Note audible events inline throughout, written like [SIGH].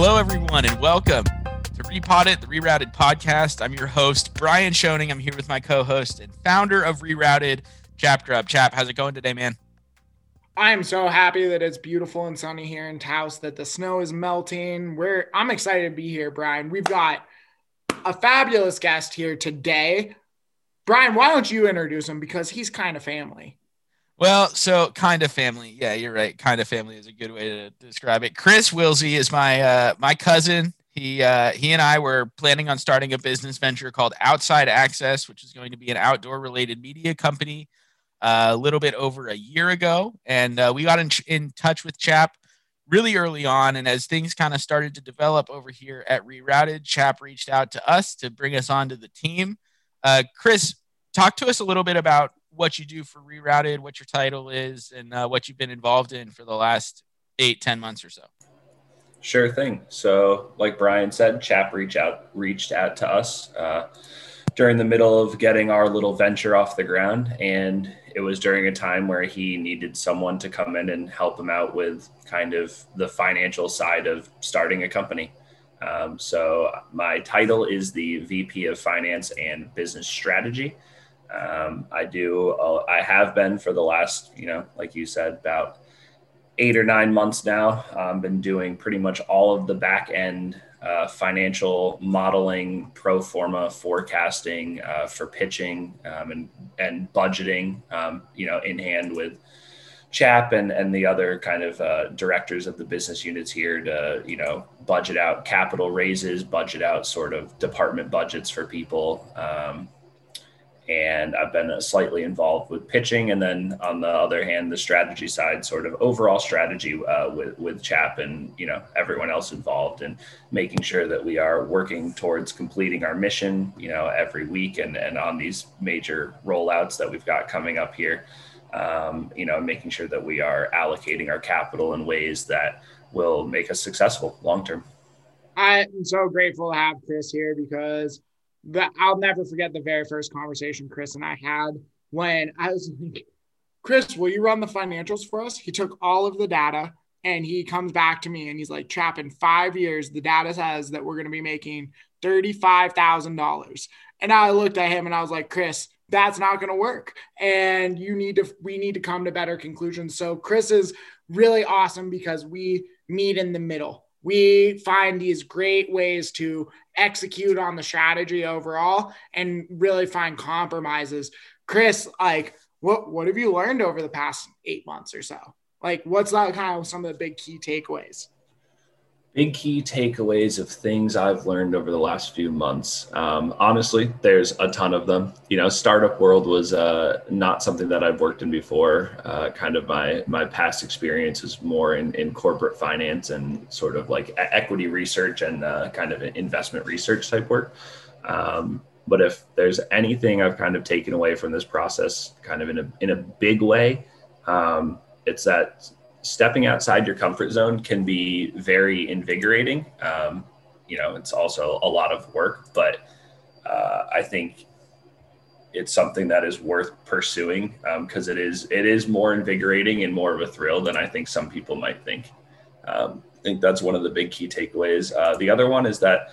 Hello, everyone, and welcome to Repotted, the Rerouted podcast. I'm your host, Brian Schoening. I'm here with my co host and founder of Rerouted, Chap Drub. Chap, how's it going today, man? I'm so happy that it's beautiful and sunny here in Taos, that the snow is melting. We're I'm excited to be here, Brian. We've got a fabulous guest here today. Brian, why don't you introduce him because he's kind of family. Well, so kind of family. Yeah, you're right. Kind of family is a good way to describe it. Chris Wilsey is my uh, my cousin. He uh, he and I were planning on starting a business venture called Outside Access, which is going to be an outdoor related media company. Uh, a little bit over a year ago, and uh, we got in, in touch with Chap really early on. And as things kind of started to develop over here at Rerouted, Chap reached out to us to bring us onto the team. Uh, Chris, talk to us a little bit about what you do for Rerouted, what your title is, and uh, what you've been involved in for the last eight, ten months or so. Sure thing. So, like Brian said, Chap reached out reached out to us uh, during the middle of getting our little venture off the ground, and it was during a time where he needed someone to come in and help him out with kind of the financial side of starting a company. Um, so, my title is the VP of Finance and Business Strategy. Um, I do, uh, I have been for the last, you know, like you said, about eight or nine months now. I've um, been doing pretty much all of the back end uh, financial modeling, pro forma forecasting uh, for pitching um, and, and budgeting, um, you know, in hand with Chap and, and the other kind of uh, directors of the business units here to, you know, budget out capital raises, budget out sort of department budgets for people. Um, and I've been slightly involved with pitching, and then on the other hand, the strategy side, sort of overall strategy uh, with with Chap and you know everyone else involved, and making sure that we are working towards completing our mission, you know, every week, and and on these major rollouts that we've got coming up here, um, you know, making sure that we are allocating our capital in ways that will make us successful long term. I'm so grateful to have Chris here because that I'll never forget the very first conversation Chris and I had when I was like, Chris, will you run the financials for us? He took all of the data and he comes back to me and he's like, Chap, in five years, the data says that we're going to be making $35,000. And I looked at him and I was like, Chris, that's not going to work. And you need to, we need to come to better conclusions. So Chris is really awesome because we meet in the middle we find these great ways to execute on the strategy overall and really find compromises. Chris, like what what have you learned over the past eight months or so? Like what's that kind of some of the big key takeaways? Big key takeaways of things I've learned over the last few months. Um, honestly, there's a ton of them. You know, startup world was uh, not something that I've worked in before. Uh, kind of my my past experience is more in, in corporate finance and sort of like equity research and uh, kind of investment research type work. Um, but if there's anything I've kind of taken away from this process, kind of in a in a big way, um, it's that stepping outside your comfort zone can be very invigorating. Um, you know, it's also a lot of work, but uh, I think it's something that is worth pursuing because um, it is it is more invigorating and more of a thrill than I think some people might think. Um, I think that's one of the big key takeaways. Uh, the other one is that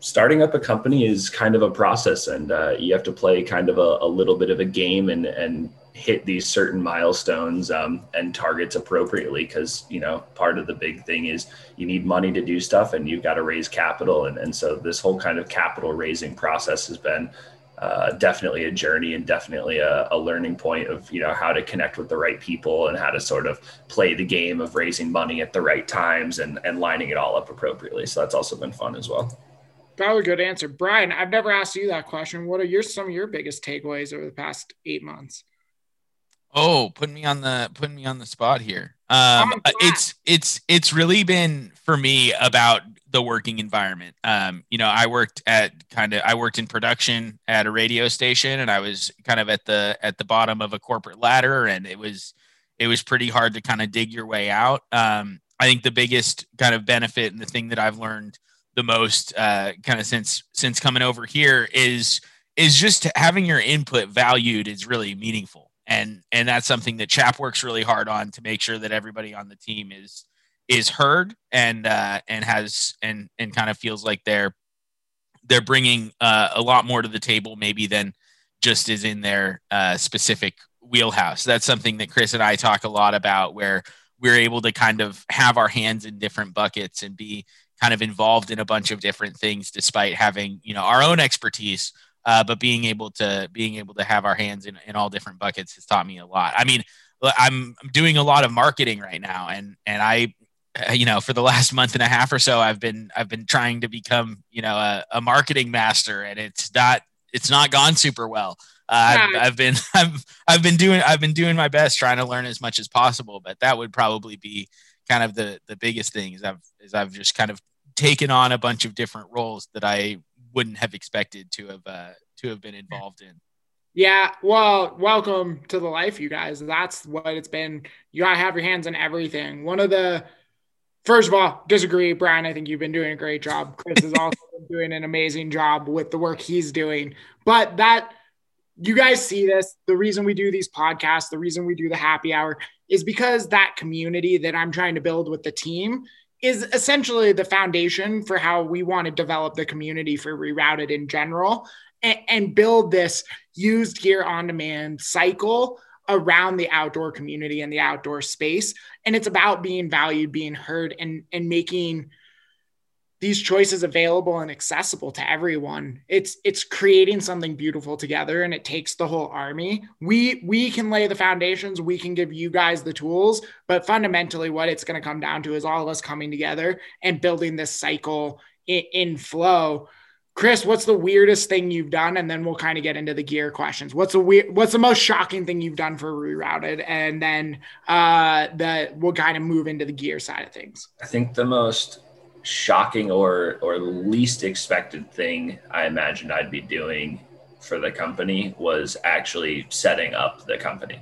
starting up a company is kind of a process, and uh, you have to play kind of a, a little bit of a game and and hit these certain milestones um, and targets appropriately because you know part of the big thing is you need money to do stuff and you've got to raise capital. And, and so this whole kind of capital raising process has been uh, definitely a journey and definitely a, a, learning point of you know how to connect with the right people and how to sort of play the game of raising money at the right times and, and lining it all up appropriately. So that's also been fun as well. Was a good answer. Brian i've never asked you that question. What are your some of your biggest takeaways over the past eight months Oh, putting me on the putting me on the spot here. Um, uh, it's it's it's really been for me about the working environment. Um, you know, I worked at kind of I worked in production at a radio station, and I was kind of at the at the bottom of a corporate ladder, and it was it was pretty hard to kind of dig your way out. Um, I think the biggest kind of benefit and the thing that I've learned the most, uh, kind of since since coming over here, is is just having your input valued is really meaningful and and that's something that Chap works really hard on to make sure that everybody on the team is is heard and uh, and has and and kind of feels like they're they're bringing uh, a lot more to the table maybe than just is in their uh, specific wheelhouse. That's something that Chris and I talk a lot about, where we're able to kind of have our hands in different buckets and be kind of involved in a bunch of different things, despite having you know our own expertise. Uh, but being able to being able to have our hands in, in all different buckets has taught me a lot. I mean, I'm, I'm doing a lot of marketing right now, and and I uh, you know for the last [LAUGHS] month and a half or so i've been i've been trying to become you know a, a marketing master and it's not it's not gone super well uh, I've, I've, been [LAUGHS] I've, I've been doing I've been doing my best trying to learn as much as possible, but that would probably be kind of the the biggest thing is I've is I've just kind of taken on a bunch of different roles that I wouldn't have expected to have uh, to have been involved in. Yeah, well, welcome to the life, you guys. That's what it's been. You gotta have your hands in everything. One of the First of all, disagree, Brian. I think you've been doing a great job. Chris is also doing an amazing job with the work he's doing. But that you guys see this. The reason we do these podcasts, the reason we do the happy hour is because that community that I'm trying to build with the team is essentially the foundation for how we want to develop the community for rerouted in general and, and build this used gear on demand cycle around the outdoor community and the outdoor space. And it's about being valued being heard and and making these choices available and accessible to everyone it's it's creating something beautiful together and it takes the whole army. We we can lay the foundations we can give you guys the tools but fundamentally what it's going to come down to is all of us coming together and building this cycle in, in flow. Chris what's the weirdest thing you've done? And then we'll kind of get into the gear questions. What's the weird what's the most shocking thing you've done for rerouted? And then uh the we'll kind of move into the gear side of things. I think the most shocking or or least expected thing I imagined I'd be doing for the company was actually setting up the company.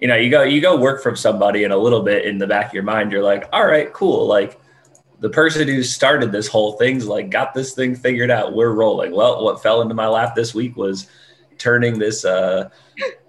You know, you go you go work from somebody and a little bit in the back of your mind you're like, "All right, cool. Like the person who started this whole thing's like got this thing figured out. We're rolling." Well, what fell into my lap this week was turning this uh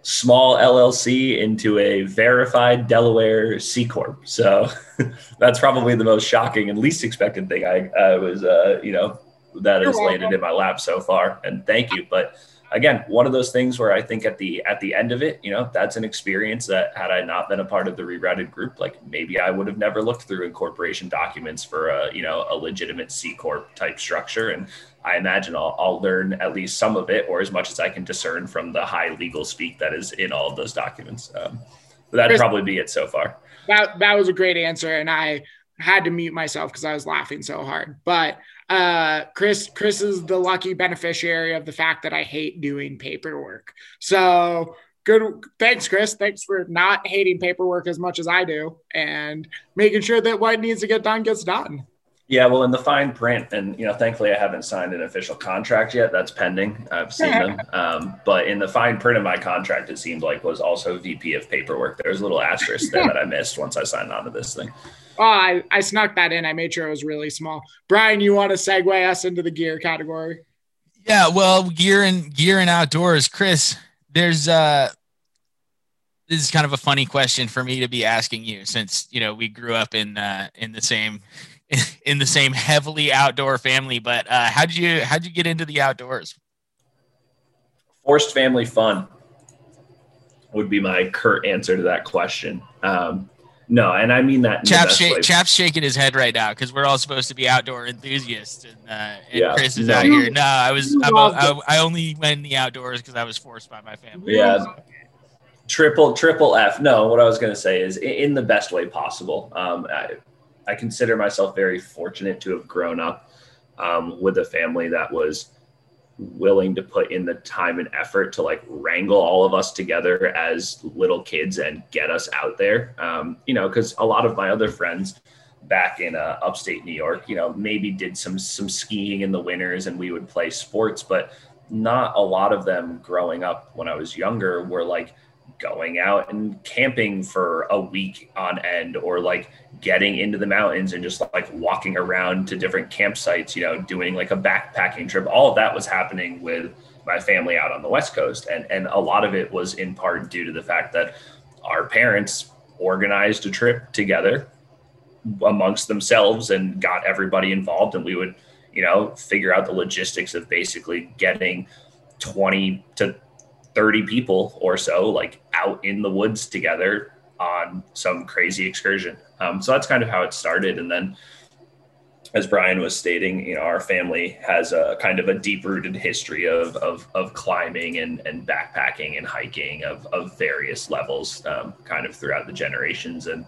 small LLC into a verified Delaware C corp. So [LAUGHS] that's probably the most shocking and least expected thing I, I was, uh, you know, that has landed in my lap so far. And thank you. But again, one of those things where I think at the at the end of it, you know, that's an experience that had I not been a part of the rerouted group, like maybe I would have never looked through incorporation documents for a you know a legitimate C corp type structure. And I imagine I'll, I'll learn at least some of it, or as much as I can discern from the high legal speak that is in all of those documents. Um, but that'd Chris, probably be it so far. That that was a great answer, and I had to mute myself because I was laughing so hard. But uh, Chris, Chris is the lucky beneficiary of the fact that I hate doing paperwork. So good. Thanks, Chris. Thanks for not hating paperwork as much as I do and making sure that what needs to get done gets done. Yeah, well, in the fine print, and you know, thankfully, I haven't signed an official contract yet. That's pending. I've seen them, um, but in the fine print of my contract, it seemed like was also VP of paperwork. There's a little asterisk there [LAUGHS] that I missed once I signed on to this thing. Oh, I, I snuck that in. I made sure it was really small. Brian, you want to segue us into the gear category? Yeah, well, gear and gear and outdoors. Chris, there's uh this is kind of a funny question for me to be asking you since you know we grew up in uh in the same [LAUGHS] in the same heavily outdoor family. But uh, how did you how did you get into the outdoors? Forced family fun would be my curt answer to that question. Um, no, and I mean that. Chap's, sh- Chap's shaking his head right now because we're all supposed to be outdoor enthusiasts, and, uh, and yeah. Chris is no. out here. No, I was. I, I, I only went in the outdoors because I was forced by my family. Yeah. Triple triple F. No, what I was going to say is in the best way possible. Um, I, I consider myself very fortunate to have grown up um, with a family that was willing to put in the time and effort to like wrangle all of us together as little kids and get us out there. Um, you know, because a lot of my other friends back in uh, upstate New York, you know, maybe did some some skiing in the winters and we would play sports, but not a lot of them growing up when I was younger were like going out and camping for a week on end or like getting into the mountains and just like walking around to different campsites you know doing like a backpacking trip. All of that was happening with my family out on the west coast and and a lot of it was in part due to the fact that our parents organized a trip together amongst themselves and got everybody involved and we would you know figure out the logistics of basically getting 20 to 30 people or so like out in the woods together on some crazy excursion um, so that's kind of how it started and then as Brian was stating, you know, our family has a kind of a deep rooted history of, of, of climbing and, and backpacking and hiking of, of various levels, um, kind of throughout the generations. And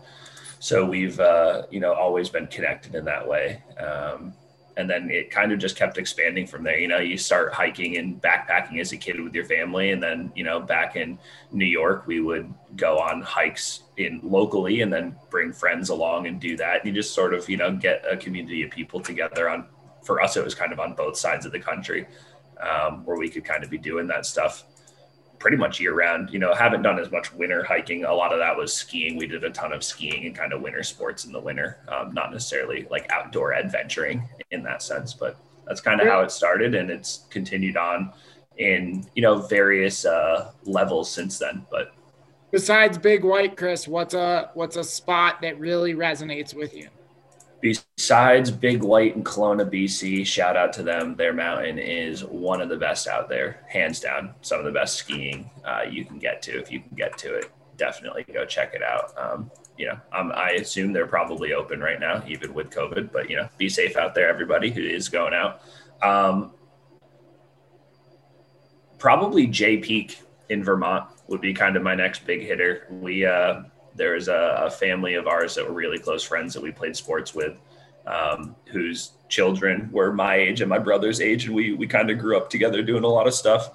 so we've, uh, you know, always been connected in that way. Um, and then it kind of just kept expanding from there. You know, you start hiking and backpacking as a kid with your family, and then you know, back in New York, we would go on hikes in locally, and then bring friends along and do that. And you just sort of you know get a community of people together. On for us, it was kind of on both sides of the country, um, where we could kind of be doing that stuff pretty much year round. You know, haven't done as much winter hiking. A lot of that was skiing. We did a ton of skiing and kind of winter sports in the winter, um, not necessarily like outdoor adventuring in that sense, but that's kind of how it started and it's continued on in, you know, various uh, levels since then. But besides Big White, Chris, what's a what's a spot that really resonates with you? Besides Big White and Kelowna, BC, shout out to them. Their mountain is one of the best out there, hands down. Some of the best skiing uh, you can get to. If you can get to it, definitely go check it out. Um, you know, um, I assume they're probably open right now, even with COVID. But you know, be safe out there, everybody who is going out. Um, probably Jay Peak in Vermont would be kind of my next big hitter. We uh, there's a, a, family of ours that were really close friends that we played sports with, um, whose children were my age and my brother's age, and we we kind of grew up together doing a lot of stuff.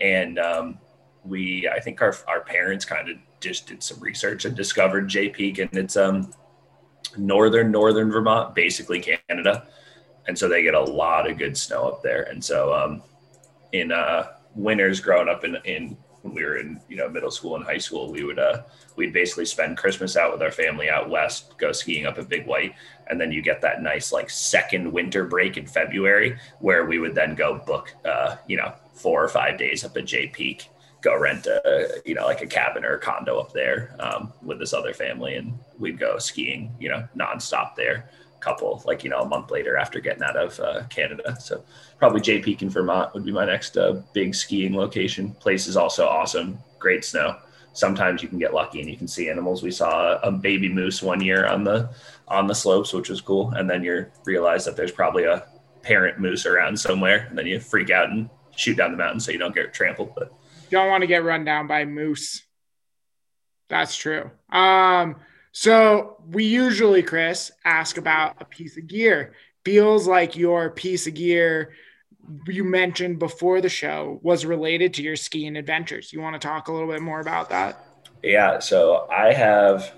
And um, we, I think our our parents kind of just did some research and discovered Jay Peak, and it's um northern northern Vermont, basically Canada, and so they get a lot of good snow up there. And so um, in uh, winters growing up in in when we were in you know middle school and high school we would uh we'd basically spend christmas out with our family out west go skiing up at big white. And then you get that nice like second winter break in february where we would then go book uh you know four or five days up at jay peak go rent a you know like a cabin or a condo up there um, with this other family. And we'd go skiing you know nonstop there couple like you know a month later after getting out of uh, canada so probably Jay Peak in Vermont would be my next uh, big skiing location. Place is also awesome, great snow. Sometimes you can get lucky and you can see animals. We saw a baby moose one year on the on the slopes, which was cool. And then you realize that there's probably a parent moose around somewhere, and then you freak out and shoot down the mountain so you don't get trampled. But you don't want to get run down by moose. That's true. Um, so we usually, Chris, ask about a piece of gear. Feels like your piece of gear you mentioned before the show was related to your skiing adventures. You want to talk a little bit more about that? Yeah. So I have,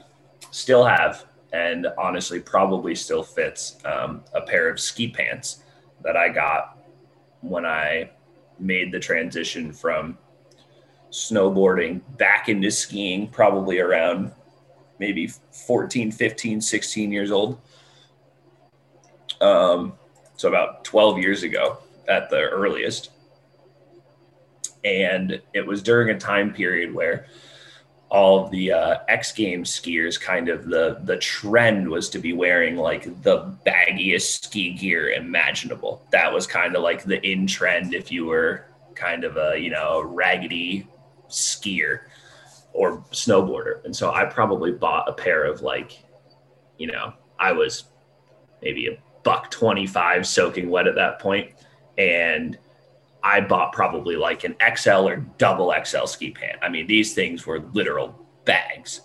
still have, and honestly, probably still fits um, a pair of ski pants that I got when I made the transition from snowboarding back into skiing, probably around maybe 14, 15, 16 years old. Um, so about 12 years ago at the earliest. And it was during a time period where all the uh, X Games skiers kind of the the trend was to be wearing like the baggiest ski gear imaginable. That was kind of like the in trend if you were kind of a you know raggedy skier or snowboarder. And so I probably bought a pair of like, you know, I was maybe a buck 25 soaking wet at that point and I bought probably like an XL or double XL ski pant. I mean, these things were literal bags,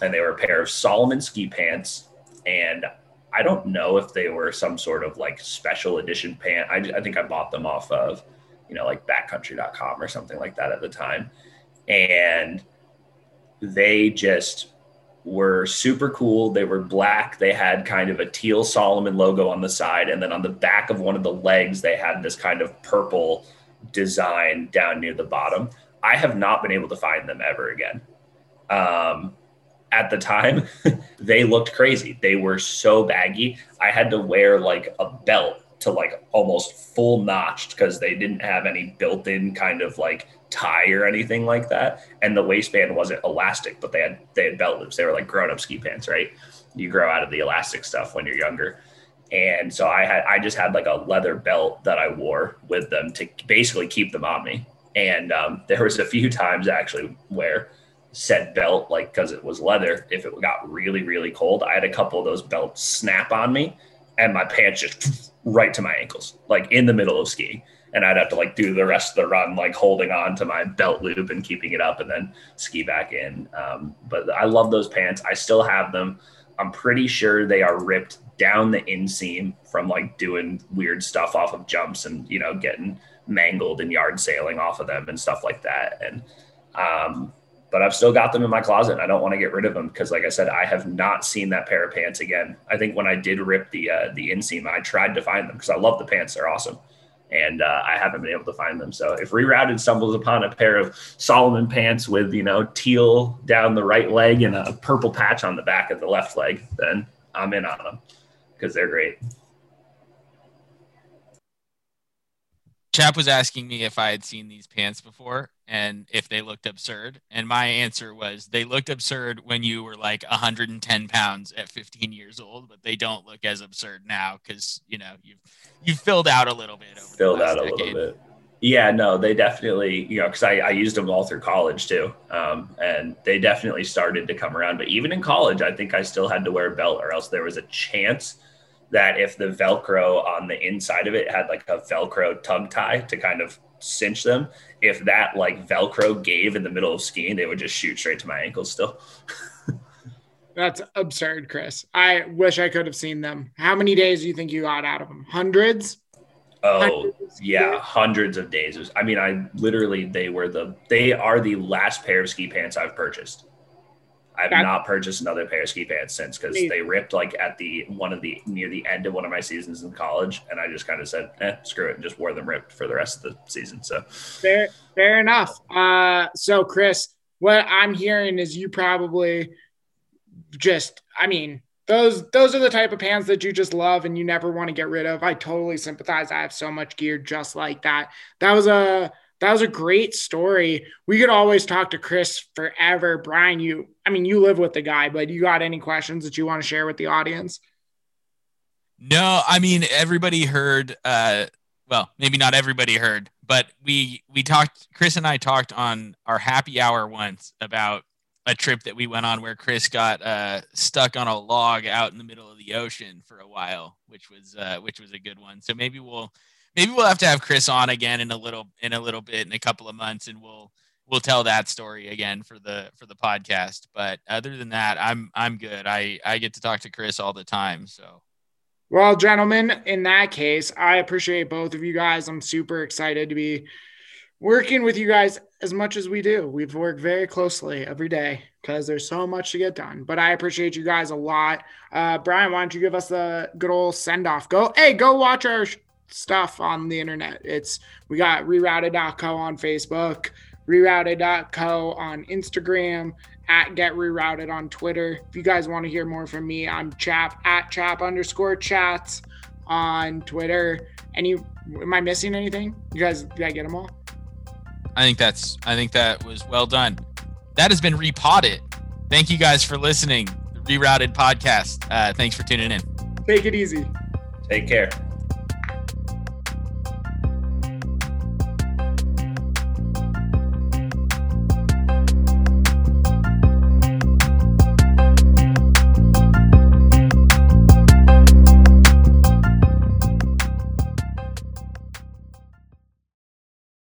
and they were a pair of Salomon ski pants. And I don't know if they were some sort of like special edition pant. I, I think I bought them off of, you know, like backcountry.com or something like that at the time. And they just were super cool. They were black. They had kind of a teal Salomon logo on the side. And then on the back of one of the legs, they had this kind of purple design down near the bottom. I have not been able to find them ever again. Um, at the time, [LAUGHS] they looked crazy. They were so baggy. I had to wear like a belt to like almost full notched because they didn't have any built in kind of like tie or anything like that. And the waistband wasn't elastic, but they had they had belt loops. They were like grown up ski pants, right? you grow out of the elastic stuff when you're younger. And so I had I just had like a leather belt that I wore with them to basically keep them on me. And um, there was a few times actually where said belt, like because it was leather, if it got really really cold, I had a couple of those belts snap on me, and my pants just [SNIFFS] right to my ankles, like in the middle of skiing. And I'd have to like do the rest of the run, like holding on to my belt loop and keeping it up and then ski back in. Um, but I love those pants. I still have them. I'm pretty sure they are ripped down the inseam from like doing weird stuff off of jumps and you know getting mangled and yard sailing off of them and stuff like that. And um, but I've still got them in my closet. I don't want to get rid of them because, like I said, I have not seen that pair of pants again. I think when I did rip the uh, the inseam, I tried to find them because I love the pants; they're awesome, and uh, I haven't been able to find them. So if rerouted stumbles upon a pair of Salomon pants with you know teal down the right leg and a purple patch on the back of the left leg, then I'm in on them because they're great. Chap was asking me if I had seen these pants before and if they looked absurd. And my answer was they looked absurd when you were like 110 pounds at 15 years old, but they don't look as absurd now because you know you've you've filled out a little bit. filled out a decade. little bit. Yeah, no, they definitely, you know, because I, I used them all through college too. Um, and they definitely started to come around. But even in college, I think I still had to wear a belt or else there was a chance that if the Velcro on the inside of it had like a Velcro tug tie to kind of cinch them, if that like Velcro gave in the middle of skiing, they would just shoot straight to my ankles still. [LAUGHS] That's absurd, Chris. I wish I could have seen them. How many days do you think you got out of them? Hundreds? Oh, hundreds yeah, hundreds of days. I mean, I literally they were the they are the last pair of ski pants I've purchased. I've That's, not purchased another pair of ski pants since because they ripped like at the one of the near the end of one of my seasons in college, and I just kind of said, "eh, screw it," and just wore them ripped for the rest of the season. So fair, fair enough. Uh, so Chris, what I'm hearing is you probably just, I mean, those those are the type of pants that you just love and you never want to get rid of. I totally sympathize. I have so much gear just like that. That was a that was a great story. We could always talk to Chris forever. Brian, you, I mean, you live with the guy, but you got any questions that you want to share with the audience? No, I mean, everybody heard, uh, well, maybe not everybody heard, but we, we talked, Chris and I talked on our happy hour once about a trip that we went on where Chris got uh, stuck on a log out in the middle of the ocean for a while, which was, uh, which was a good one. So maybe we'll, maybe we'll have to have Chris on again in a little in a little bit in a couple of months, and we'll we'll tell that story again for the for the podcast. But other than that, I'm I'm good. I I get to talk to Chris all the time, so. Well, gentlemen, in that case, I appreciate both of you guys. I'm super excited to be working with you guys as much as we do. We've worked very closely every day because there's so much to get done. But I appreciate you guys a lot. Uh, Brian, why don't you give us the good old send off? Go, hey, go watch our stuff on the internet. It's we got rerouted.co on Facebook, rerouted.co on Instagram, at get rerouted on Twitter. If you guys want to hear more from me, I'm chap at chap underscore chats on Twitter. Any am I missing anything? You guys did I get them all? I think that's I think that was well done. That has been repotted. Thank you guys for listening. The Rerouted podcast. Uh, thanks for tuning in. Take it easy. Take care.